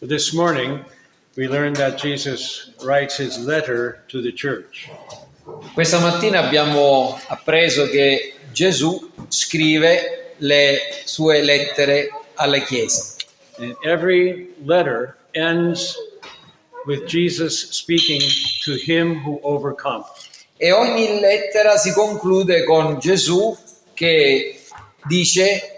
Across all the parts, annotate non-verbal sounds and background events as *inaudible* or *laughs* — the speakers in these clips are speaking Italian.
This morning, we learned that Jesus writes his letter to the church. Questa mattina abbiamo appreso che Gesù scrive le sue lettere alle chiese And every letter ends with Jesus speaking to him who overcomes. e ogni lettera si conclude con Gesù che dice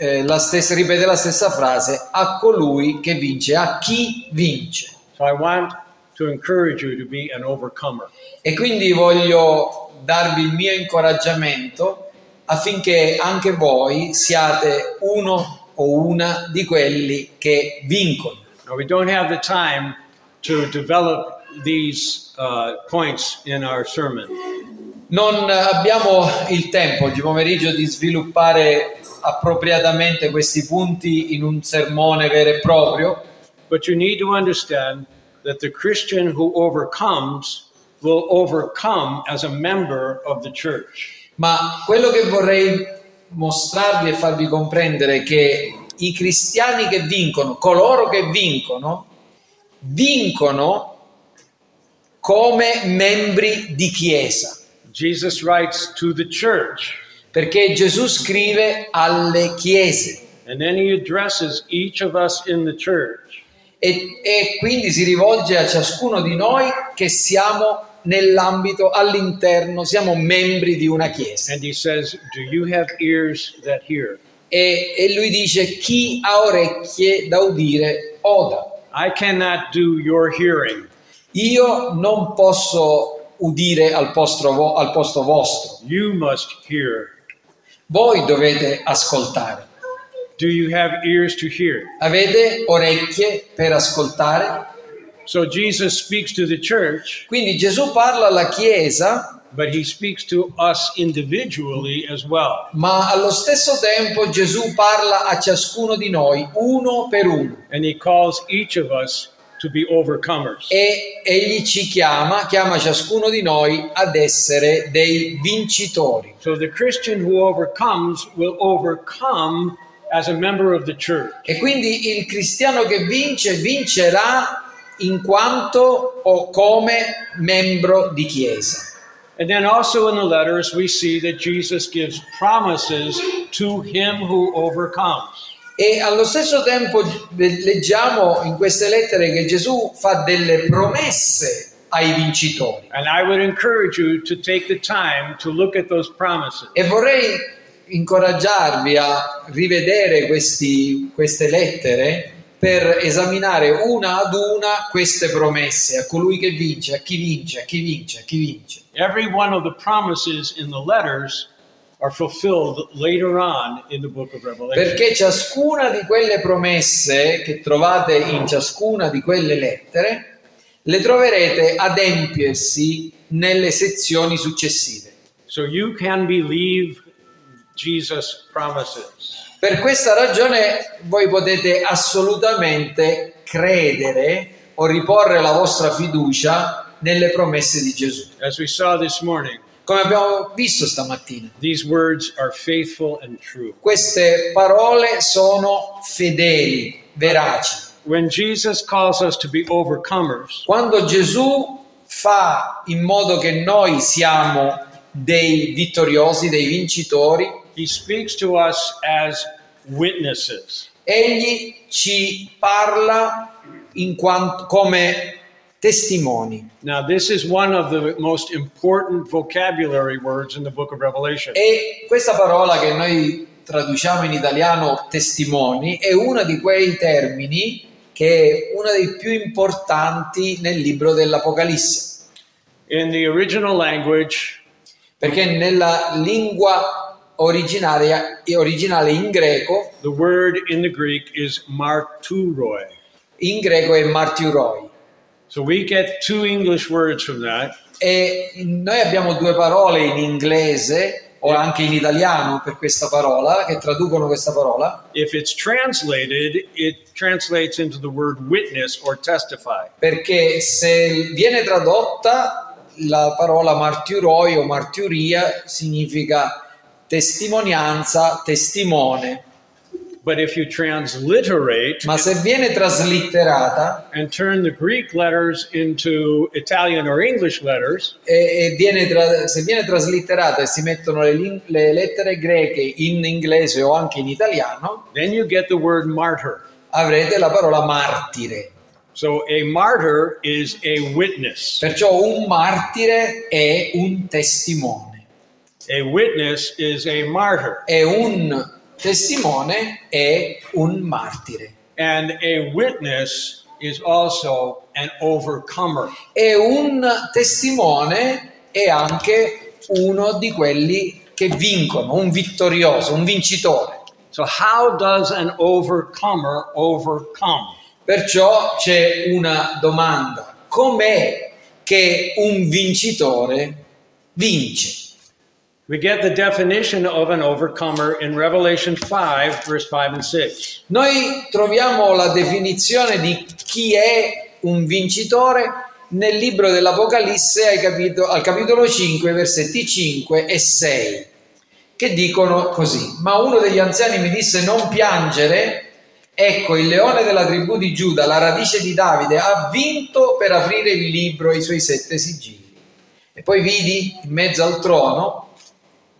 eh, la stessa, ripete la stessa frase a colui che vince, a chi vince. So I want to encourage you to be an overcomer. E quindi voglio darvi il mio incoraggiamento affinché anche voi siate uno o una di quelli che vincono. Now, we don't have the time to develop these uh, points in our sermon, Non abbiamo il tempo oggi pomeriggio di sviluppare appropriatamente questi punti in un sermone vero e proprio, but you need to understand that the Christian who overcomes will overcome as a member of the church. ma quello che vorrei mostrarvi e farvi comprendere è che i cristiani che vincono, coloro che vincono, vincono come membri di chiesa. Jesus writes to the church, Perché Gesù scrive alle chiese and then he addresses each of us in the church. e, e quindi si rivolge a ciascuno di noi che siamo nell'ambito, all'interno, siamo membri di una chiesa. And he says, Do you have ears that hear? E, e lui dice chi ha orecchie da udire oda. I cannot do your hearing. Io non posso udire al posto, al posto vostro, You must hear. Voi dovete ascoltare. Do you have ears to hear? Avete orecchie per ascoltare? So Jesus speaks to the church, Quindi Gesù parla alla Chiesa, but he speaks to us individually as well. ma allo stesso tempo Gesù parla a ciascuno di noi, uno per uno. And he calls each of us. E egli ci chiama, chiama ciascuno di noi ad essere dei vincitori. So the Christian who overcomes will overcome as a member of the church. E quindi il cristiano che vince, vincerà in quanto o come membro di chiesa. And then also in the letters, we see that Jesus gives promises to him who overcomes. E allo stesso tempo leggiamo in queste lettere che Gesù fa delle promesse ai vincitori. E vorrei incoraggiarvi a rivedere questi- queste lettere per esaminare una ad una queste promesse a colui che vince, a chi vince, a chi vince, a chi vince. Every one of the promises in the letters are fulfilled later on in the book of Revelation. Perché ciascuna di quelle promesse che trovate in ciascuna di quelle lettere le troverete adempiersi nelle sezioni successive. So you can believe Jesus' promises. Per questa ragione voi potete assolutamente credere o riporre la vostra fiducia nelle promesse di Gesù. As we saw this morning, Come abbiamo visto stamattina, these words are faithful and true. queste parole sono fedeli, veraci. When Jesus calls us to be overcomers, Quando Gesù fa in modo che noi siamo dei vittoriosi, dei vincitori, he speaks to us as witnesses. egli ci parla in quanto, come testimoni. Now, this is one of the most important vocabulary words in the book of Revelation. E questa parola che noi traduciamo in italiano testimoni è uno di quei termini che è uno dei più importanti nel libro dell'Apocalisse, In the original language, perché nella lingua originaria, originale in greco, the word in the Greek is marturoi. in greco è martyroi. So we get two English words from that. E noi abbiamo due parole in inglese o anche in italiano per questa parola, che traducono questa parola, If it's translated, it translates into the word witness or testify. perché se viene tradotta la parola martyroi o martiria significa testimonianza, testimone. But if you transliterate Ma se viene traslitterata and turn the Greek letters into Italian or English letters, e, e viene tra- se viene traslitterata e si mettono le, le lettere greche in inglese o anche in italiano, then you get the word martyr. avrete la parola martire. So a martyr is a witness. Perciò un martire è un testimone. A witness is a martyr. E un testimone è un martire. And a witness is also an overcomer. E un testimone è anche uno di quelli che vincono, un vittorioso, un vincitore. So, how does an overcomer overcome? Perciò c'è una domanda. Com'è che un vincitore vince? We get the definition of an overcomer in Revelation 5, verse 5 and 6. Noi troviamo la definizione di chi è un vincitore nel libro dell'Apocalisse al capitolo, al capitolo 5, versetti 5 e 6, che dicono così. Ma uno degli anziani mi disse non piangere, ecco il leone della tribù di Giuda, la radice di Davide, ha vinto per aprire il libro e i suoi sette sigilli. E poi vidi in mezzo al trono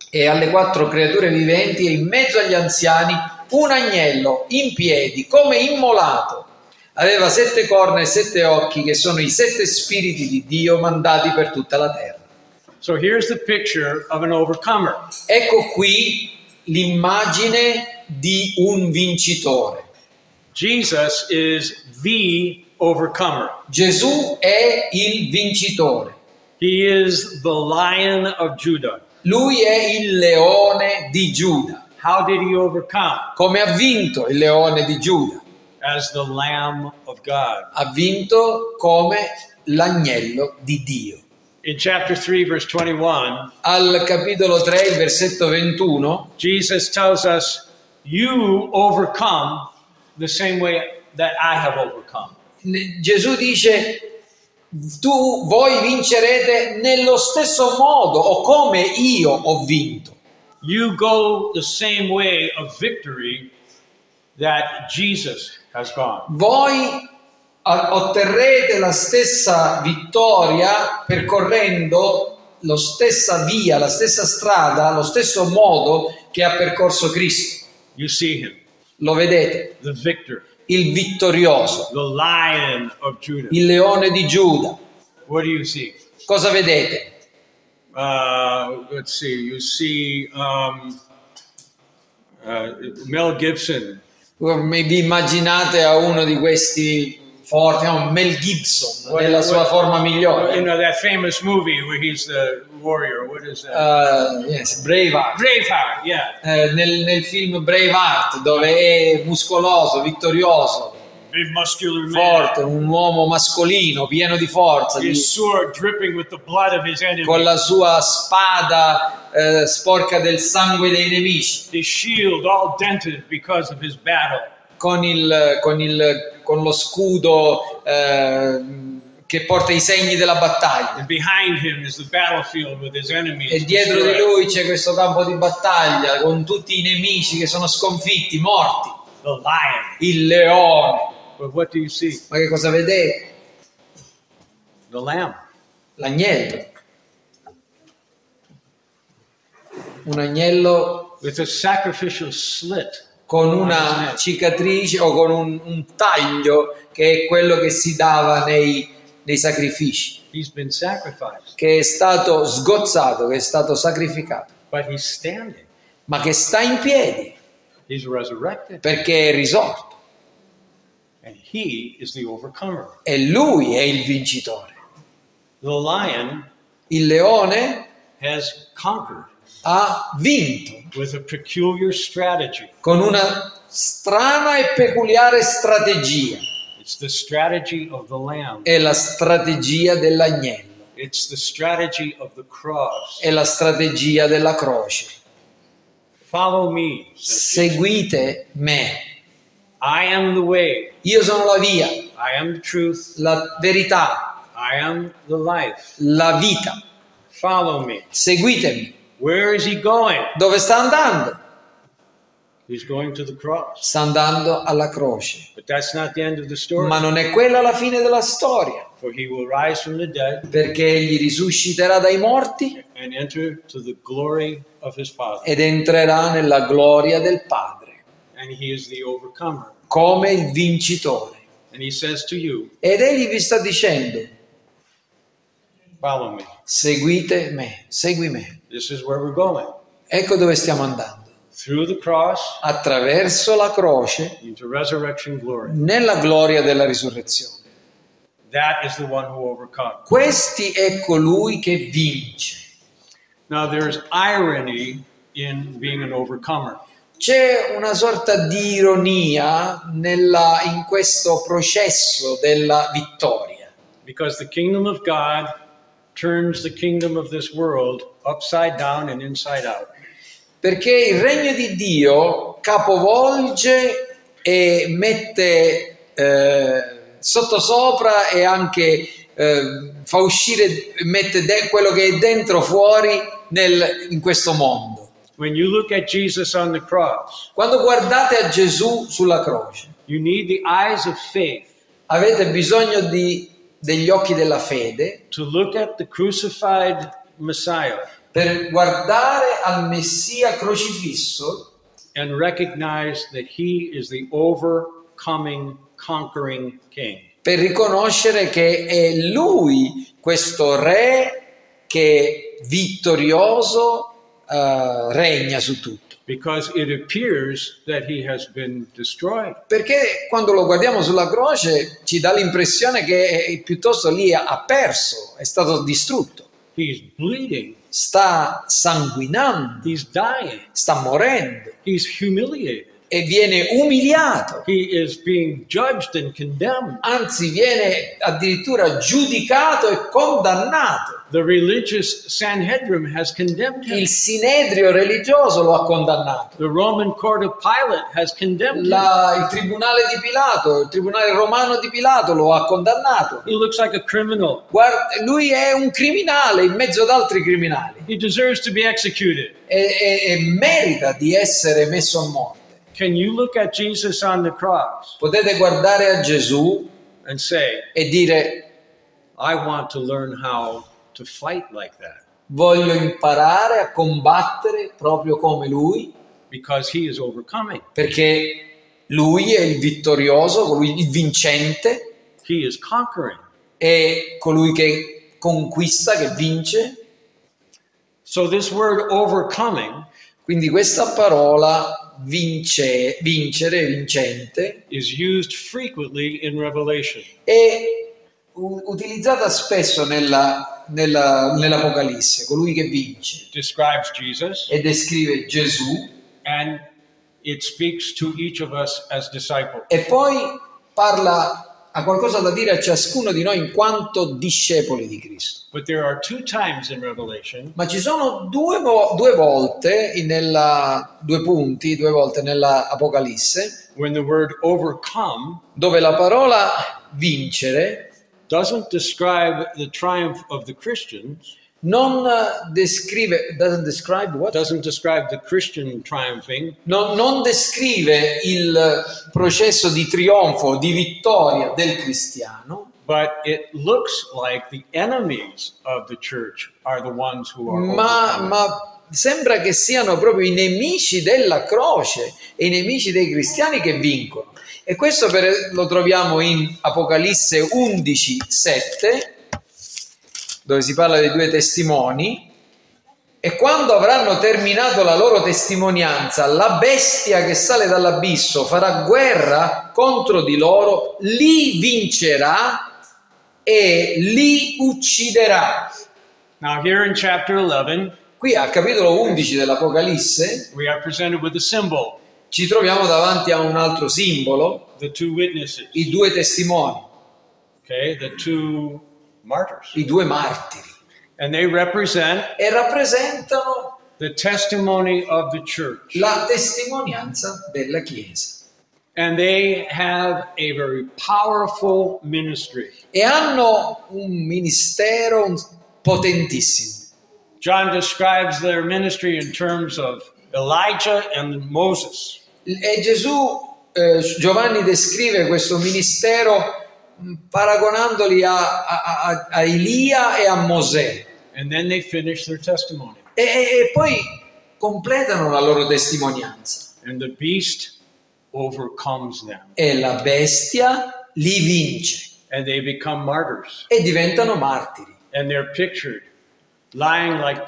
e alle quattro creature viventi e in mezzo agli anziani un agnello in piedi come immolato. Aveva sette corna e sette occhi che sono i sette spiriti di Dio mandati per tutta la terra. So, here's the picture of an overcomer. Ecco qui l'immagine di un vincitore. Jesus is the overcomer. Gesù è il vincitore. He is the lion of Judah. Lui è il leone di Giuda. How did he overcome? Come ha vinto il leone di Giuda? As the Lamb of God. Ha vinto come l'agnello di Dio. In chapter 3, verse 21, Al capitolo 3, il versetto 21, Jesus tells us, You overcome the same way that I have overcome. Gesù dice, tu, voi vincerete nello stesso modo o come io ho vinto. You go the same way of victory that Jesus has gone. Voi otterrete la stessa vittoria percorrendo la stessa via, la stessa strada, lo stesso modo che ha percorso Cristo. Lo vedete? Il vittorioso, il leone di Giuda. Cosa vedete? Uh, let's see, you see um, uh, Mel Gibson. Vi immaginate a uno di questi forti, no, Mel Gibson, nella sua forma You migliore. know that famous movie where he's the warrior. What is that? Uh, yes, Braveheart. Braveheart. Yeah, Eh, nel, nel film Braveheart, dove è muscoloso, vittorioso, big muscular man. forte, un uomo mascolino, pieno di forza, di- His sword dripping with the blood of his enemy. con la sua spada eh, sporca del sangue dei nemici, His shield all dented because of his battle. Con, il, con, il, con lo scudo eh, che porta i segni della battaglia. E dietro di lui c'è questo campo di battaglia con tutti i nemici che sono sconfitti, morti. Il leone. Ma che cosa vedete? L'agnello. Un agnello With a sacrificial slit. Con una cicatrice o con un, un taglio che è quello che si dava nei, nei sacrifici, He's been sacrificed, che è stato sgozzato, che è stato sacrificato, but he's standing. ma che sta in piedi perché è risorto. And he is the overcomer. E lui è il vincitore. The lion Il leone has conquered ha vinto with a peculiar strategy. con una strana e peculiare strategia. È la strategia dell'agnello, It's the strategy of the cross. è la strategia della croce. Follow me. Seguite me. I am the way. Io sono la via, I am the truth. la verità, I am the life. la vita. Follow me. Seguitemi. Where is he going? Dove sta andando? He's going to the cross. sta andando alla croce. But that's not the end of the story. Ma non è quella la fine della storia, For he will rise from the dead perché egli risusciterà dai morti and enter to the glory of his Father. ed entrerà nella gloria del Padre, And he is the overcomer. come il vincitore. And he says to you, Ed egli vi sta dicendo, Follow me. seguite me, segui me. This is where we're going. Ecco dove stiamo andando. Through the cross Attraverso la croce into resurrection glory. nella gloria della risurrezione. That is the one who overcomes. Questi è colui che vince. Now, there's irony in being an overcomer. C'è una sorta di ironia nella- in questo processo della vittoria, Because the kingdom of God turns the kingdom of this world upside down and inside out. perché il regno di Dio capovolge e mette eh, sottosopra e anche eh, fa uscire, mette de- quello che è dentro fuori nel- in questo mondo. When you look at Jesus on the cross, Quando guardate a Gesù sulla croce, you need the eyes of faith avete bisogno di- degli occhi della fede to look at the crucified Messiah per guardare al Messia crocifisso and recognize that he is the overcoming, conquering king. per riconoscere che è lui questo re che vittorioso eh, regna su tutto. Because it appears that he has been destroyed. Perché quando lo guardiamo sulla croce ci dà l'impressione che è- piuttosto lì ha- ha perso, è stato distrutto, He's bleeding. sta sanguinando, He's dying. sta morendo He's humiliated. E viene umiliato, anzi viene addirittura giudicato e condannato. Il sinedrio religioso lo ha condannato. The Roman court of Pilate has condemned him. La- il tribunale di Pilato, il tribunale romano di Pilato lo ha condannato. He looks like a criminal. Guarda, lui è un criminale in mezzo ad altri criminali He deserves to be executed. e, e- e merita di essere messo a morte. Can you look at Jesus on the cross Potete guardare a Gesù and say, e dire I want to learn how to fight like that? voglio imparare a combattere proprio come lui Because he is overcoming. perché lui è il vittorioso, colui- il vincente, He is conquering. è colui che conquista, che vince. So, this word overcoming Quindi questa parola vince, vincere, vincente, is used frequently in Revelation. è utilizzata spesso nella- nella- nell'Apocalisse, colui che vince, describes Jesus e descrive Gesù and it speaks to each of us as disciples. e poi parla, ha qualcosa da dire a ciascuno di noi in quanto discepoli di Cristo. Ma ci sono due, vo- due volte, nella, due punti, due volte nell'Apocalisse, dove la parola vincere doesn't describe the triumph of the Christians, non descrive, doesn't describe what? doesn't describe the Christian triumphing, Non, non descrive il processo di trionfo, di vittoria del cristiano, but it looks like the enemies of the church are the ones who are ma, ma sembra che siano proprio i nemici della croce e i nemici dei cristiani che vincono. E questo per- lo troviamo in Apocalisse 11, 7, dove si parla dei due testimoni. E quando avranno terminato la loro testimonianza, la bestia che sale dall'abisso farà guerra contro di loro, li vincerà e li ucciderà. Now, here in chapter 11, Qui al capitolo 11 dell'Apocalisse we are presented with a symbol ci troviamo davanti a un altro simbolo, i due testimoni, okay, the two martyrs. i due martiri, And they represent e rappresentano the testimony of the church. la testimonianza della Chiesa. And they have a very powerful ministry. E hanno un ministero potentissimo. John describes their ministry in terms of Elijah and Moses. E Gesù, eh, Giovanni descrive questo ministero paragonandoli a, a- a- Elia e a Mosè. E, e- poi completano la loro testimonianza. And the beast overcomes them. E la bestia li vince And they become martyrs. e diventano martiri. And they're pictured like.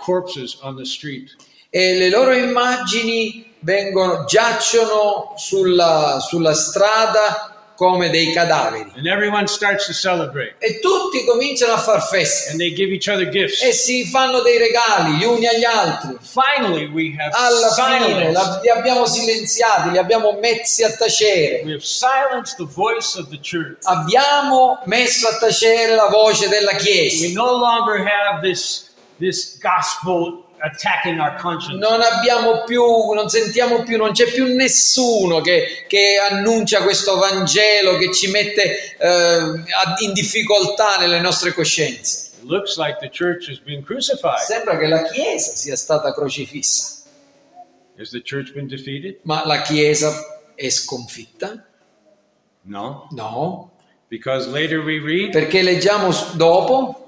E le loro immagini vengono, giacciono sulla, sulla strada come dei cadaveri. E tutti cominciano a far feste And they give each other gifts. e si fanno dei regali gli uni agli altri. Finally, we have Alla fine la- li abbiamo silenziati, li abbiamo messi a tacere. we. Abbiamo messo a tacere la voce della We Chiesa. no longer have this, this gospel attacking our conscience. Non abbiamo più, non sentiamo più, non c'è più nessuno che, che annuncia questo Vangelo che ci mette a- in difficoltà nelle nostre coscienze. It looks like the church has been crucified. Sembra che la Chiesa sia stata crocifissa, Has the church been defeated? ma la Chiesa è sconfitta? No. No, Because later we read perché leggiamo dopo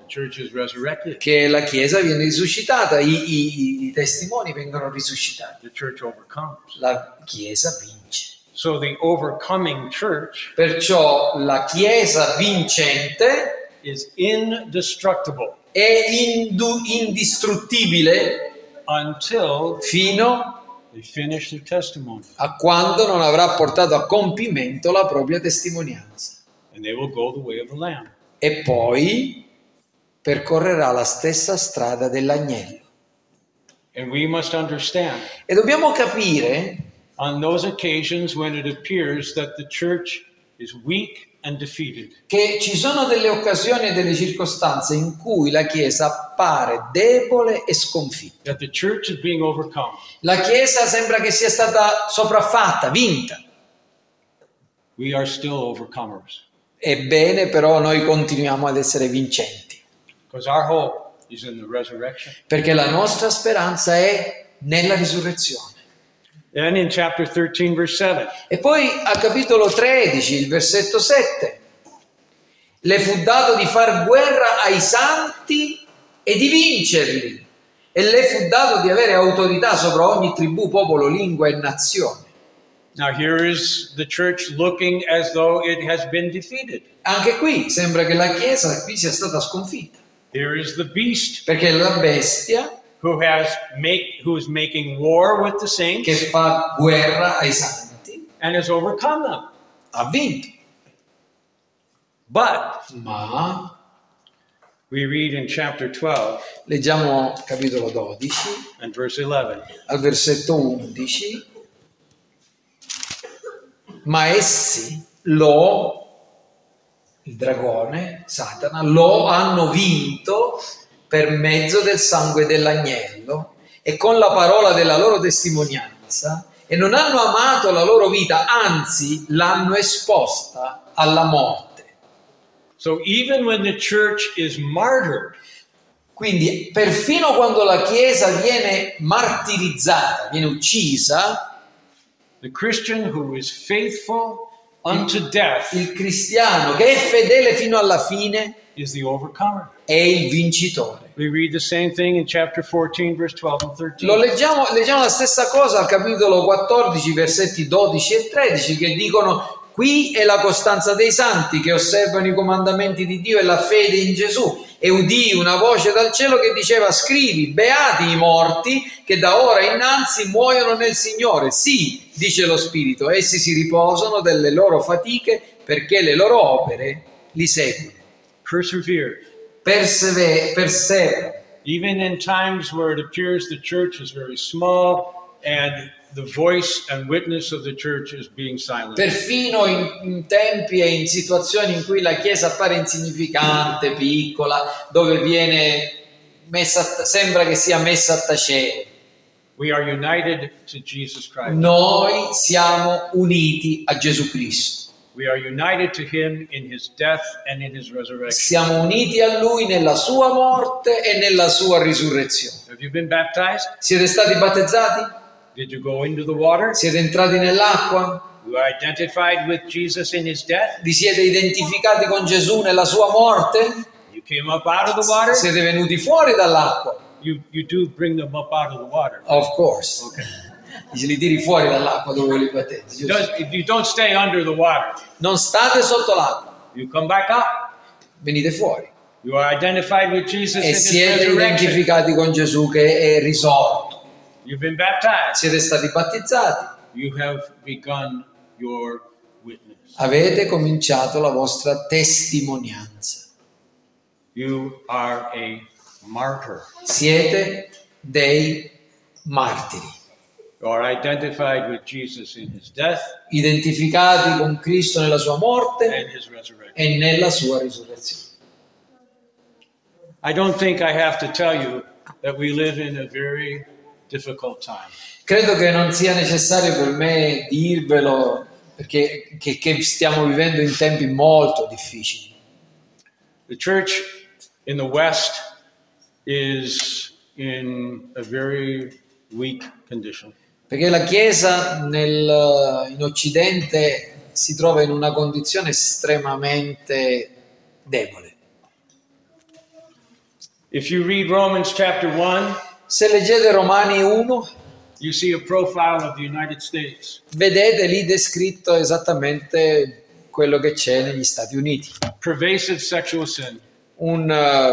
che la Chiesa viene risuscitata, i, i- i testimoni vengono risuscitati, The church overcomes. la Chiesa vince. So the overcoming church Perciò la Chiesa vincente is indestructible è indu- indistruttibile until fino they finish their testimony. a quando non avrà portato a compimento la propria testimonianza. And they will go the way of the Lamb. E poi percorrerà la stessa strada dell'agnello. E dobbiamo capire on those occasions when it appears that the church is weak and defeated, che ci sono delle occasioni e delle circostanze in cui la Chiesa appare debole e sconfitta. that the church is being overcome. La Chiesa sembra che sia stata sopraffatta, vinta. We are still overcomers Ebbene, però noi continuiamo ad essere vincenti, perché la nostra speranza è nella risurrezione. Then in chapter 13, verse 7, E poi al capitolo 13, il versetto 7, le fu dato di far guerra ai santi e di vincerli, e le fu dato di avere autorità sopra ogni tribù, popolo, lingua e nazione. Now, here is the church looking as though it has been defeated. Anche qui sembra che la Chiesa qui sia stata sconfitta, Here is the beast perché la bestia who has make who is making war with the saints che fa guerra ai santi and has overcome them. ha vinto. But Ma we read in chapter 12 leggiamo capitolo 12 and verse 11. al versetto 11, ma essi lo, il dragone, Satana, lo hanno vinto per mezzo del sangue dell'agnello e con la parola della loro testimonianza e non hanno amato la loro vita, anzi l'hanno esposta alla morte. So even when the church is martyred, Quindi perfino quando la Chiesa viene martirizzata, viene uccisa, the Christian who is faithful unto death il cristiano che è fedele fino alla fine is the overcomer. è il vincitore. We read the same thing in chapter 14, verse 12 and 13. Lo leggiamo, leggiamo la stessa cosa al capitolo 14, versetti 12 e 13, che dicono qui è la costanza dei santi che osservano i comandamenti di Dio e la fede in Gesù. E udì una voce dal cielo che diceva scrivi, beati i morti che da ora innanzi muoiono nel Signore. Sì, dice lo Spirito, essi si riposano delle loro fatiche perché le loro opere li seguono. Persevere. Perseve- persevera. Even in times where it appears the church is very small and the voice and witness of the church is being silenced. Perfino in, in tempi e in situazioni in cui la Chiesa appare insignificante, piccola, dove viene messa, sembra che sia messa a tacere. We are united to Jesus Christ. Noi siamo uniti a Gesù Cristo. We are united to him in his death and in his resurrection. Siamo uniti a Lui nella sua morte e nella sua risurrezione. Have you been baptized? Siete stati battezzati? Did you go into the water? Siete entrati nell'acqua? You are identified with Jesus in his death? Vi siete identificati con Gesù nella sua morte? You came up out of the water? Siete venuti fuori dall'acqua? You, you do bring them up out of the water. Of course. Okay. *laughs* Li tiri fuori dall'acqua dove li battete. You don't, stay under the water. Non state sotto l'acqua, You come back up. venite fuori. You are identified with Jesus E siete identificati con Gesù che è risorto. You've been baptized. Siete stati battezzati. You have begun your witness. Avete cominciato la vostra testimonianza. You are a martyr. Siete dei martiri, You are identified with Jesus in his death identificati con Cristo nella sua morte and his resurrection. e nella sua risurrezione. I don't think I have to tell you that we live in a very difficult time. Credo che non sia necessario per me dirvelo perché che, che stiamo vivendo in tempi molto difficili. The church in the West is in a very weak condition. Perché la Chiesa nel- in Occidente si trova in una condizione estremamente debole. If you read Romans chapter 1, Se leggete Romani 1, you see a profile of the United States. vedete lì descritto esattamente quello che c'è negli Stati Uniti. Pervasive sexual sin, Un, eh,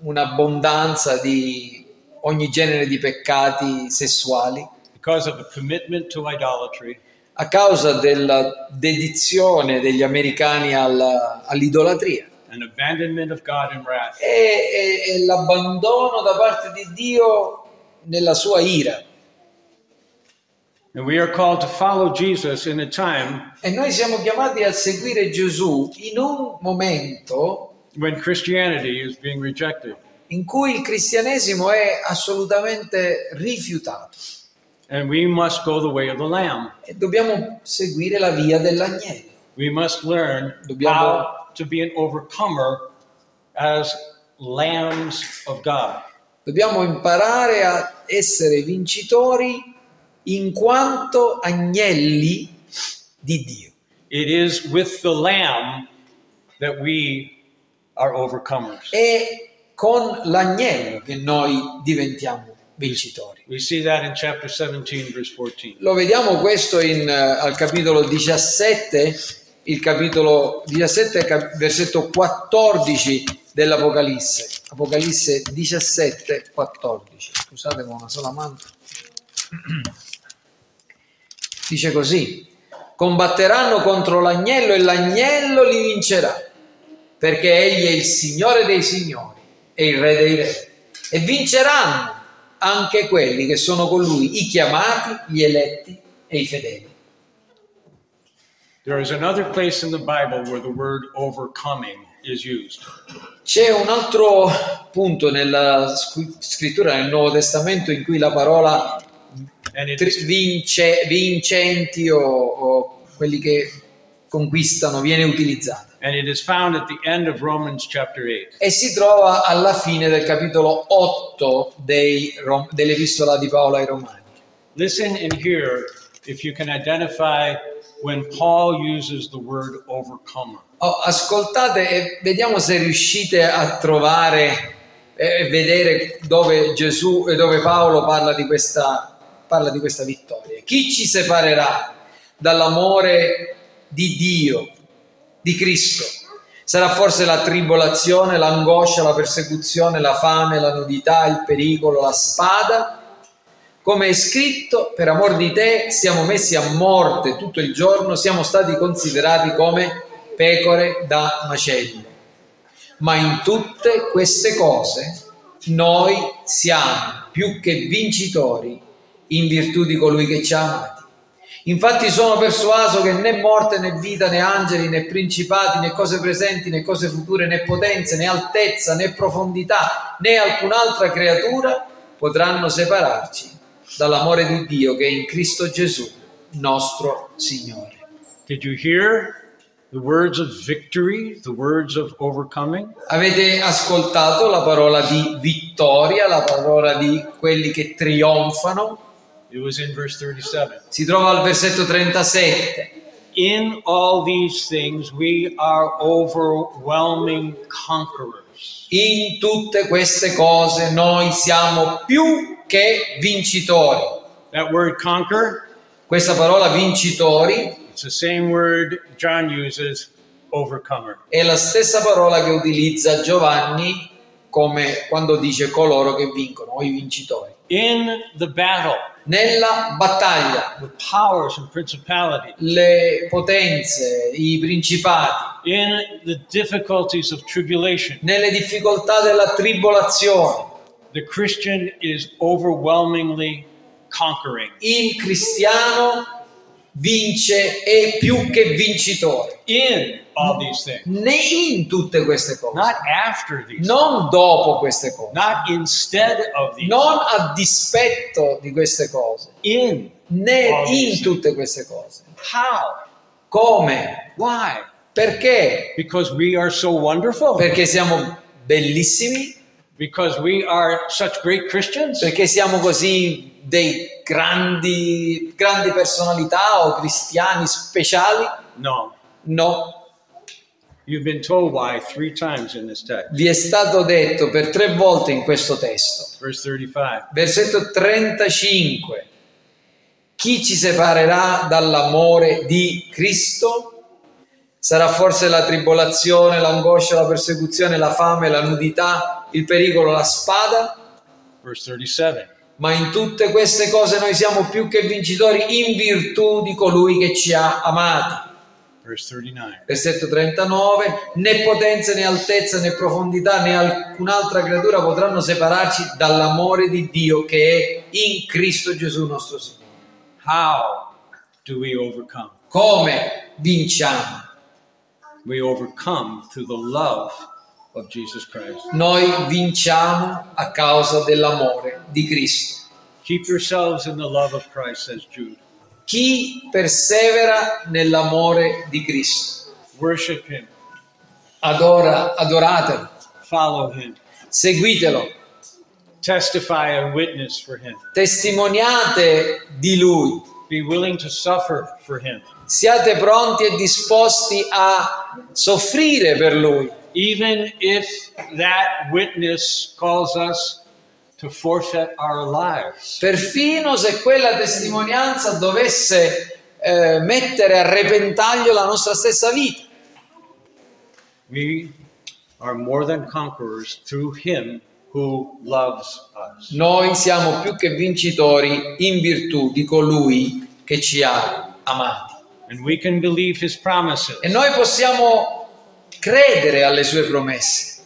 un'abbondanza di ogni genere di peccati sessuali a causa della dedizione degli americani alla- all'idolatria an abandonment of God in wrath. e, e- e l'abbandono da parte di Dio nella sua ira. And we are called to follow Jesus in a time E noi siamo chiamati a seguire Gesù in un momento when Christianity is being rejected. in cui il cristianesimo è assolutamente rifiutato And we must go the way of the Lamb. e dobbiamo seguire la via dell'agnello. We must learn Dobbiamo- how to be an overcomer as lambs of God. Dobbiamo imparare a essere vincitori in quanto agnelli di Dio. It is with the Lamb that we are overcomers. È con l'agnello che noi diventiamo vincitori. We see that in chapter 17, verse 14. Lo vediamo questo in, eh, al capitolo 17, il capitolo 17, cap- versetto 14 dell'Apocalisse. Apocalisse 17, 14. Scusate, con una sola mano. *clears throat* Dice così: Combatteranno contro l'agnello e l'agnello li vincerà, perché egli è il Signore dei signori e il Re dei re. E vinceranno anche quelli che sono con lui, i chiamati, gli eletti e i fedeli. There is another place in the Bible where the word overcoming is used. C'è un altro punto nella scrittura nel Nuovo Testamento in cui la parola vince- vincenti o, o quelli che conquistano viene utilizzata. and it is found at the end of Romans chapter 8. E si trova alla fine del capitolo 8 dei dell'Epistola di Paolo ai Romani. Listen and hear if you can identify when Paul uses the word overcomer. Oh, ascoltate e vediamo se riuscite a trovare e vedere dove Gesù e dove Paolo parla di, questa, parla di questa vittoria. Chi ci separerà dall'amore di Dio, di Cristo? Sarà forse la tribolazione, l'angoscia, la persecuzione, la fame, la nudità, il pericolo, la spada? Come è scritto, per amor di te siamo messi a morte tutto il giorno, siamo stati considerati come pecore da macello. Ma in tutte queste cose noi siamo più che vincitori in virtù di colui che ci ha amati. Infatti sono persuaso che né morte né vita né angeli né principati né cose presenti né cose future né potenze né altezza né profondità né alcun'altra creatura potranno separarci dall'amore di Dio che è in Cristo Gesù, nostro Signore. Did you hear the words of victory, the words of overcoming? Avete ascoltato la parola di vittoria, la parola di quelli che trionfano? It was in verse 37. Si trova al versetto 37. In all these things, we are overwhelming conquerors. In tutte queste cose noi siamo più che vincitori. That word conquer, Questa parola vincitori it's the same word John uses, overcomer. è la stessa parola che utilizza Giovanni come quando dice coloro che vincono o i vincitori. In the battle Nella battaglia with powers and principalities, le potenze, i principati, in the difficulties of tribulation, nelle difficoltà della tribolazione, the Christian is overwhelmingly conquering. il cristiano vince è più che vincitore. In all these things, Né in tutte queste cose, not after these, non dopo queste cose, not instead of these, non a dispetto di queste cose, in. né in tutte queste cose. How? Come? Why? Perché? Because we are so wonderful? Perché siamo bellissimi, Because we are such great Christians? perché siamo così dei grandi, grandi personalità o cristiani speciali? No. No, You've been told why three times in this text. vi è stato detto per tre volte in questo testo. Verse 35. Versetto 35. Chi ci separerà dall'amore di Cristo? Sarà forse la tribolazione, l'angoscia, la persecuzione, la fame, la nudità, il pericolo, la spada? Verse 37. Ma in tutte queste cose noi siamo più che vincitori in virtù di colui che ci ha amati. Verse 39. Versetto 39, né potenza né altezza né profondità né alcun'altra creatura potranno separarci dall'amore di Dio che è in Cristo Gesù nostro Signore. How do we overcome? Come vinciamo? We overcome through the love. Noi vinciamo a causa dell'amore di Cristo. Keep yourselves in the love of Christ, says Jude. Chi persevera nell'amore di Cristo? Worship Him, Adora, adoratelo, follow Him, seguitelo, testify and witness for Him, testimoniate di Lui, be willing to suffer for Him, siate pronti e disposti a soffrire per Lui, even if that witness calls us to forfeit our lives. perfino se quella testimonianza dovesse eh, mettere a repentaglio la nostra stessa vita. We are more than conquerors through Him who loves us. Noi siamo più che vincitori in virtù di colui che ci ha amati. And we can believe His promises. E noi possiamo credere alle sue promesse.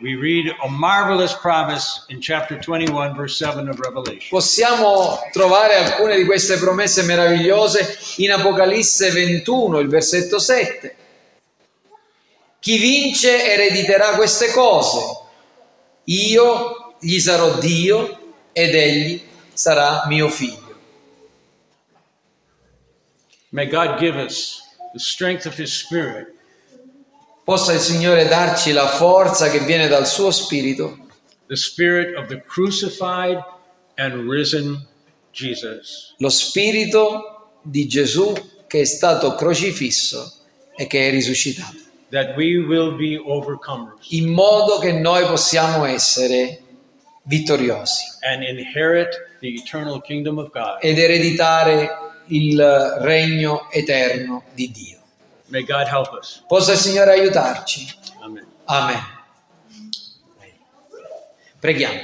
We read a marvelous promise in chapter 21, verse 7 of Revelation. Possiamo trovare alcune di queste promesse meravigliose in Apocalisse 21, il versetto 7. Chi vince erediterà queste cose. Io gli sarò Dio ed egli sarà mio figlio. May God give us the strength of His Spirit Possa il Signore darci la forza che viene dal suo spirito, the spirit of the crucified and risen Jesus. lo spirito di Gesù che è stato crocifisso e che è risuscitato, in modo che noi possiamo essere vittoriosi. and inherit the eternal kingdom of God. ed ereditare il regno eterno di Dio. May God help us. Possa il Signore aiutarci. Amen. Amen. Preghiamo.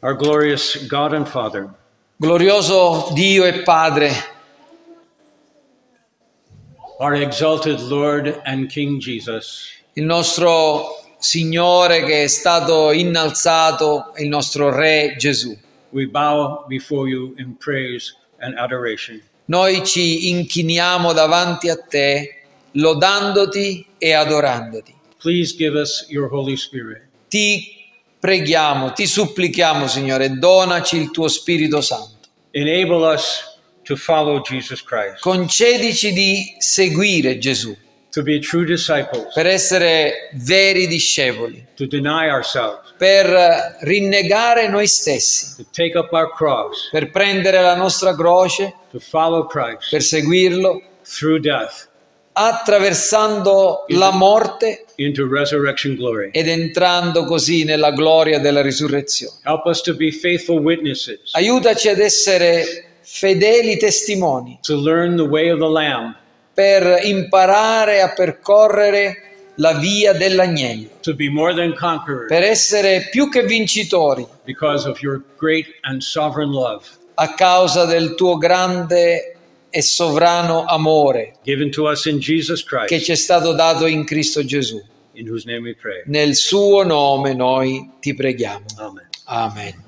Our glorious God and Father, Glorioso Dio e Padre, our exalted Lord and King Jesus, il nostro Signore che è stato innalzato, il nostro Re Gesù. we bow before you in praise and adoration. Noi ci inchiniamo davanti a te, lodandoti e adorandoti. Please give us your Holy Spirit. Ti preghiamo, ti supplichiamo, Signore, donaci il tuo Spirito Santo. Enable us to follow Jesus Christ, Concedici di seguire Gesù, to be true disciples, per essere veri discepoli, to deny ourselves, per rinnegare noi stessi, to take up our cross, per prendere la nostra croce, to follow Christ per seguirlo, through death attraversando la morte into resurrection glory. ed entrando così nella gloria della risurrezione. Help us to be faithful witnesses, Aiutaci ad essere fedeli testimoni to learn the way of the Lamb, per imparare a percorrere la via dell'agnello, per essere più che vincitori because of your great and sovereign love a causa del tuo grande e sovrano amore given to us in Jesus che ci è stato dato in Cristo Gesù. in whose name we pray. Nel suo nome noi ti preghiamo. Amen. Amen.